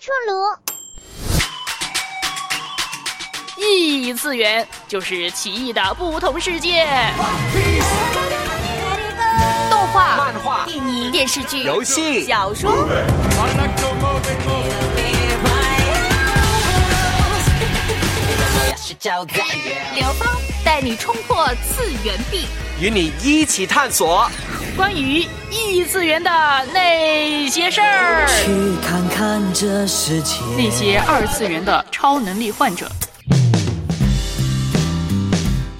出炉。异次元就是奇异的不同世界。动画、漫画、电影、电视剧、游戏、小说。刘峰带你冲破次元壁，与你一起探索关于异次元的那些事儿。去看看这世界，那些二次元的超能力患者。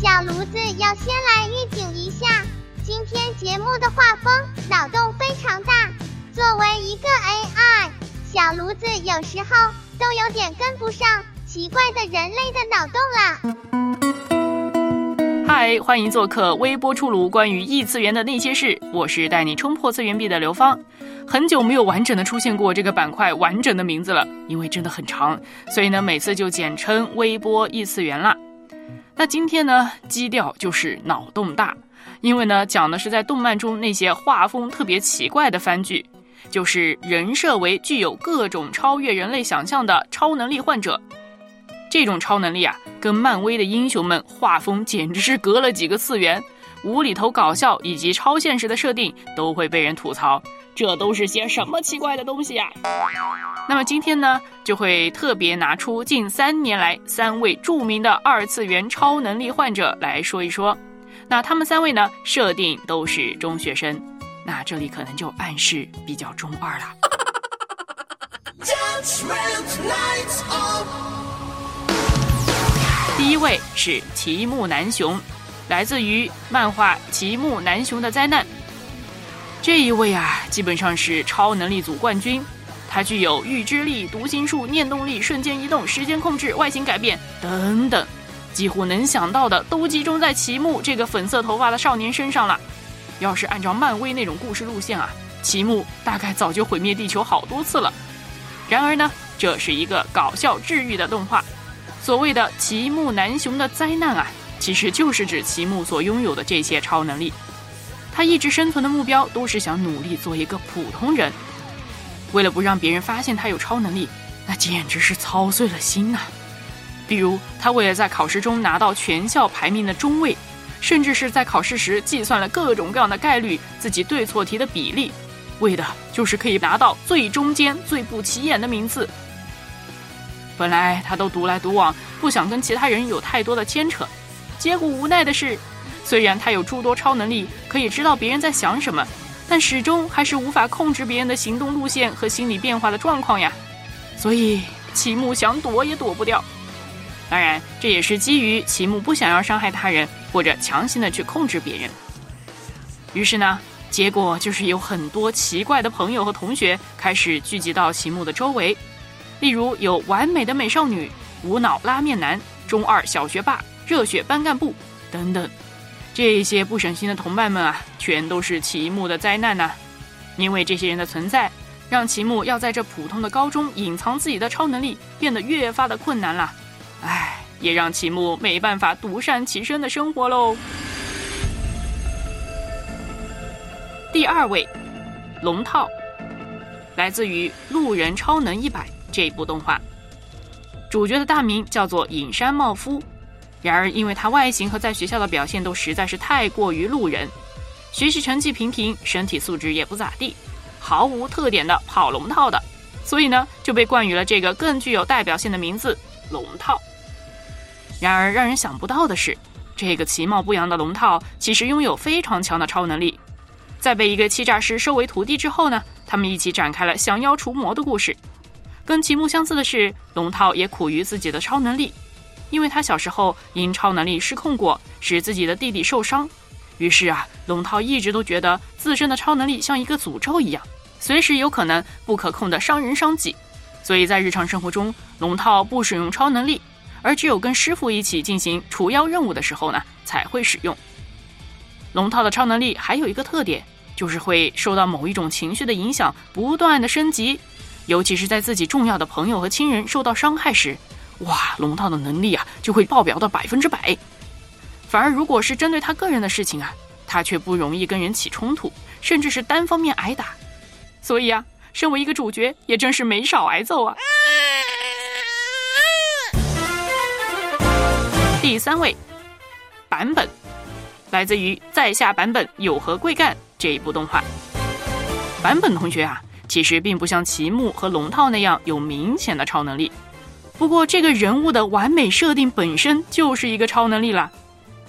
小炉子要先来预警一下，今天节目的画风脑洞非常大。作为一个 AI，小炉子有时候都有点跟不上奇怪的人类的脑洞啦。嗨，欢迎做客微波出炉关于异次元的那些事，我是带你冲破次元壁的刘芳。很久没有完整的出现过这个板块完整的名字了，因为真的很长，所以呢每次就简称微波异次元啦。那今天呢，基调就是脑洞大，因为呢讲的是在动漫中那些画风特别奇怪的番剧。就是人设为具有各种超越人类想象的超能力患者，这种超能力啊，跟漫威的英雄们画风简直是隔了几个次元，无厘头搞笑以及超现实的设定都会被人吐槽，这都是些什么奇怪的东西啊？那么今天呢，就会特别拿出近三年来三位著名的二次元超能力患者来说一说，那他们三位呢，设定都是中学生。那这里可能就暗示比较中二了。第一位是齐木楠雄，来自于漫画《齐木楠雄的灾难》。这一位啊，基本上是超能力组冠军，他具有预知力、读心术、念动力、瞬间移动、时间控制、外形改变等等，几乎能想到的都集中在齐木这个粉色头发的少年身上了。要是按照漫威那种故事路线啊，奇木大概早就毁灭地球好多次了。然而呢，这是一个搞笑治愈的动画。所谓的奇木南雄的灾难啊，其实就是指奇木所拥有的这些超能力。他一直生存的目标都是想努力做一个普通人。为了不让别人发现他有超能力，那简直是操碎了心啊。比如，他为了在考试中拿到全校排名的中位。甚至是在考试时计算了各种各样的概率，自己对错题的比例，为的就是可以拿到最中间、最不起眼的名次。本来他都独来独往，不想跟其他人有太多的牵扯，结果无奈的是，虽然他有诸多超能力，可以知道别人在想什么，但始终还是无法控制别人的行动路线和心理变化的状况呀。所以齐木想躲也躲不掉。当然，这也是基于齐木不想要伤害他人。或者强行的去控制别人，于是呢，结果就是有很多奇怪的朋友和同学开始聚集到齐木的周围，例如有完美的美少女、无脑拉面男、中二小学霸、热血班干部等等，这些不省心的同伴们啊，全都是齐木的灾难呐！因为这些人的存在，让齐木要在这普通的高中隐藏自己的超能力变得越发的困难了，唉。也让齐木没办法独善其身的生活喽。第二位，龙套，来自于《路人超能一百》这一部动画，主角的大名叫做隐山茂夫。然而，因为他外形和在学校的表现都实在是太过于路人，学习成绩平平，身体素质也不咋地，毫无特点的跑龙套的，所以呢，就被冠予了这个更具有代表性的名字——龙套。然而，让人想不到的是，这个其貌不扬的龙套其实拥有非常强的超能力。在被一个欺诈师收为徒弟之后呢，他们一起展开了降妖除魔的故事。跟齐木相似的是，龙套也苦于自己的超能力，因为他小时候因超能力失控过，使自己的弟弟受伤。于是啊，龙套一直都觉得自身的超能力像一个诅咒一样，随时有可能不可控的伤人伤己。所以在日常生活中，龙套不使用超能力。而只有跟师傅一起进行除妖任务的时候呢，才会使用。龙套的超能力还有一个特点，就是会受到某一种情绪的影响，不断的升级。尤其是在自己重要的朋友和亲人受到伤害时，哇，龙套的能力啊就会爆表到百分之百。反而如果是针对他个人的事情啊，他却不容易跟人起冲突，甚至是单方面挨打。所以啊，身为一个主角，也真是没少挨揍啊。第三位，版本，来自于《在下版本有何贵干》这一部动画。版本同学啊，其实并不像齐木和龙套那样有明显的超能力，不过这个人物的完美设定本身就是一个超能力了。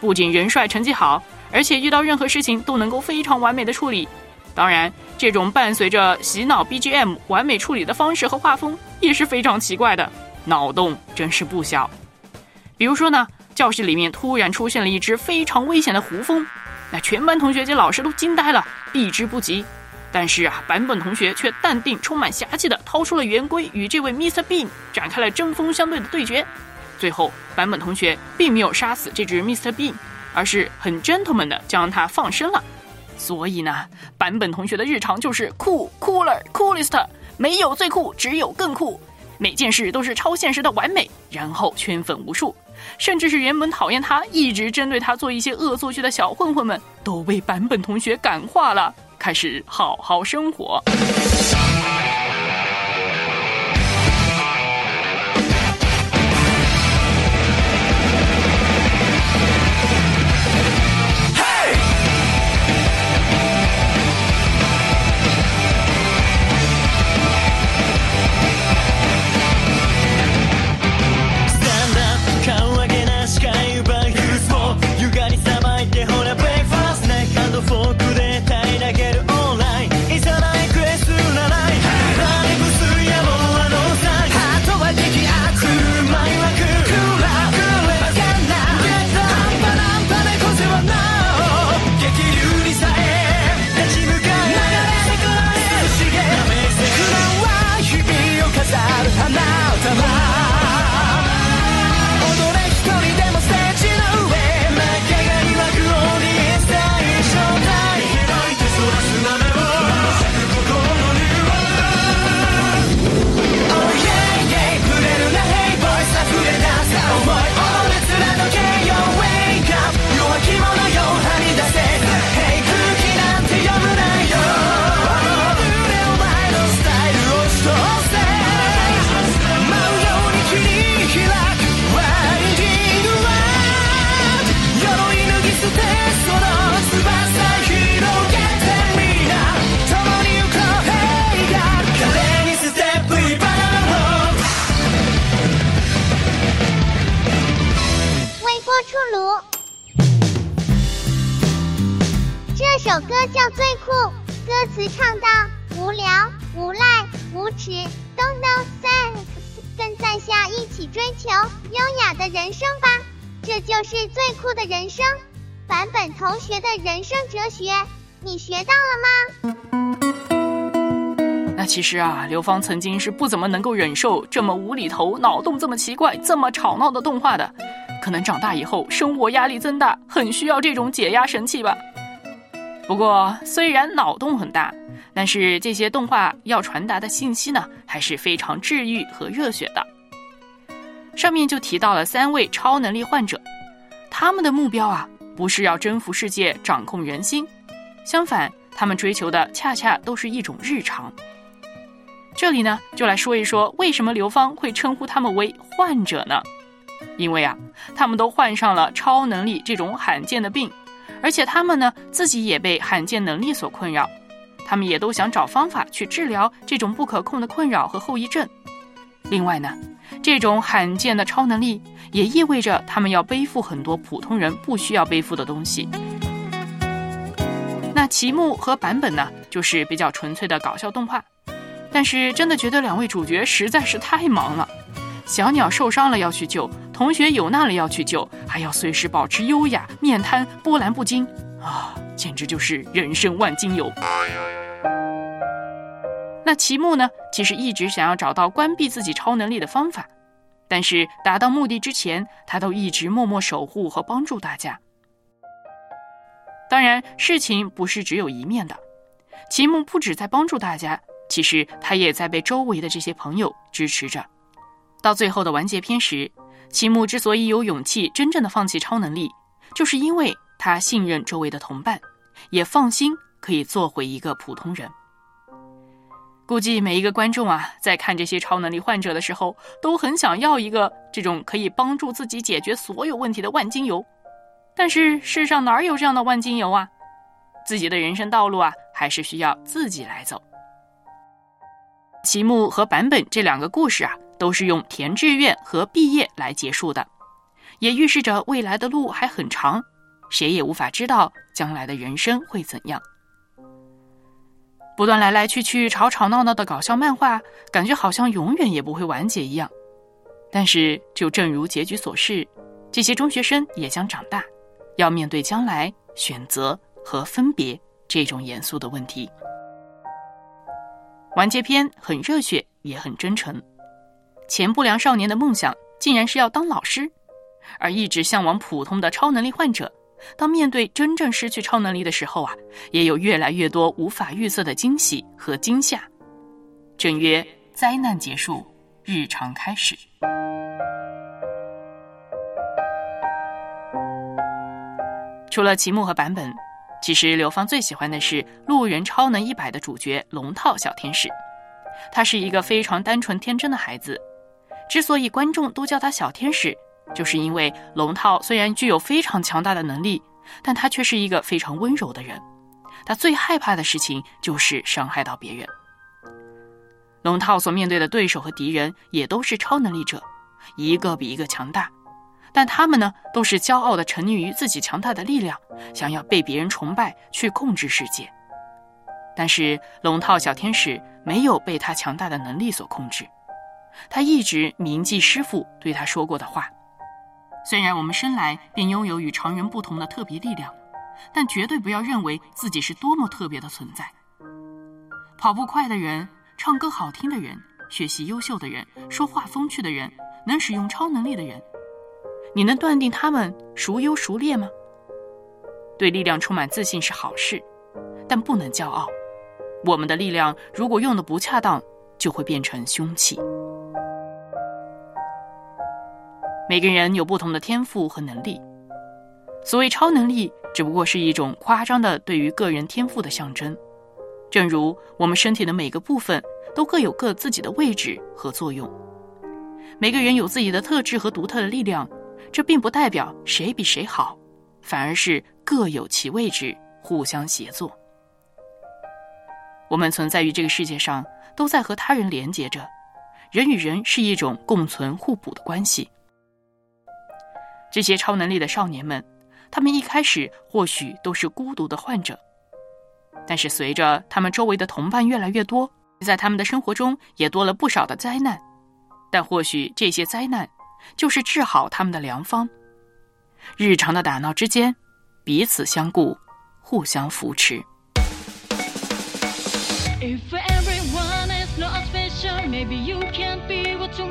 不仅人帅、成绩好，而且遇到任何事情都能够非常完美的处理。当然，这种伴随着洗脑 BGM 完美处理的方式和画风也是非常奇怪的，脑洞真是不小。比如说呢？教室里面突然出现了一只非常危险的胡蜂，那全班同学及老师都惊呆了，避之不及。但是啊，坂本同学却淡定、充满侠气的掏出了圆规，与这位 Mr. Bean 展开了针锋相对的对决。最后，坂本同学并没有杀死这只 Mr. Bean，而是很 gentleman 的将它放生了。所以呢，坂本同学的日常就是酷、cooler、coolest，没有最酷，只有更酷。每件事都是超现实的完美，然后圈粉无数。甚至是原本讨厌他、一直针对他做一些恶作剧的小混混们，都被版本同学感化了，开始好好生活。首歌叫最酷，歌词唱到无聊、无赖、无耻，Don't know sex，跟在下一起追求优雅的人生吧，这就是最酷的人生。版本同学的人生哲学，你学到了吗？那其实啊，刘芳曾经是不怎么能够忍受这么无厘头、脑洞这么奇怪、这么吵闹的动画的，可能长大以后生活压力增大，很需要这种解压神器吧。不过，虽然脑洞很大，但是这些动画要传达的信息呢，还是非常治愈和热血的。上面就提到了三位超能力患者，他们的目标啊，不是要征服世界、掌控人心，相反，他们追求的恰恰都是一种日常。这里呢，就来说一说为什么刘芳会称呼他们为患者呢？因为啊，他们都患上了超能力这种罕见的病。而且他们呢，自己也被罕见能力所困扰，他们也都想找方法去治疗这种不可控的困扰和后遗症。另外呢，这种罕见的超能力也意味着他们要背负很多普通人不需要背负的东西。那齐木和版本呢，就是比较纯粹的搞笑动画，但是真的觉得两位主角实在是太忙了。小鸟受伤了要去救，同学有难了要去救，还要随时保持优雅、面瘫、波澜不惊啊，简直就是人生万金油。那齐木呢？其实一直想要找到关闭自己超能力的方法，但是达到目的之前，他都一直默默守护和帮助大家。当然，事情不是只有一面的，齐木不止在帮助大家，其实他也在被周围的这些朋友支持着。到最后的完结篇时，齐木之所以有勇气真正的放弃超能力，就是因为他信任周围的同伴，也放心可以做回一个普通人。估计每一个观众啊，在看这些超能力患者的时候，都很想要一个这种可以帮助自己解决所有问题的万金油。但是世上哪有这样的万金油啊？自己的人生道路啊，还是需要自己来走。齐木和版本这两个故事啊，都是用填志愿和毕业来结束的，也预示着未来的路还很长，谁也无法知道将来的人生会怎样。不断来来去去、吵吵闹闹的搞笑漫画，感觉好像永远也不会完结一样。但是，就正如结局所示，这些中学生也将长大，要面对将来选择和分别这种严肃的问题。完结篇很热血，也很真诚。前不良少年的梦想竟然是要当老师，而一直向往普通的超能力患者。当面对真正失去超能力的时候啊，也有越来越多无法预测的惊喜和惊吓。正曰灾难结束，日常开始。除了齐木和版本，其实刘芳最喜欢的是《路人超能一百》的主角龙套小天使。他是一个非常单纯天真的孩子，之所以观众都叫他小天使。就是因为龙套虽然具有非常强大的能力，但他却是一个非常温柔的人。他最害怕的事情就是伤害到别人。龙套所面对的对手和敌人也都是超能力者，一个比一个强大，但他们呢，都是骄傲的沉溺于自己强大的力量，想要被别人崇拜，去控制世界。但是龙套小天使没有被他强大的能力所控制，他一直铭记师傅对他说过的话。虽然我们生来便拥有与常人不同的特别力量，但绝对不要认为自己是多么特别的存在。跑步快的人、唱歌好听的人、学习优秀的人、说话风趣的人、能使用超能力的人，你能断定他们孰优孰劣吗？对力量充满自信是好事，但不能骄傲。我们的力量如果用的不恰当，就会变成凶器。每个人有不同的天赋和能力，所谓超能力，只不过是一种夸张的对于个人天赋的象征。正如我们身体的每个部分都各有各自己的位置和作用，每个人有自己的特质和独特的力量，这并不代表谁比谁好，反而是各有其位置，互相协作。我们存在于这个世界上，都在和他人连接着，人与人是一种共存互补的关系。这些超能力的少年们，他们一开始或许都是孤独的患者，但是随着他们周围的同伴越来越多，在他们的生活中也多了不少的灾难。但或许这些灾难，就是治好他们的良方。日常的打闹之间，彼此相顾，互相扶持。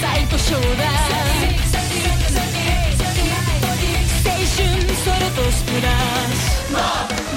最高賞青春それとスプラ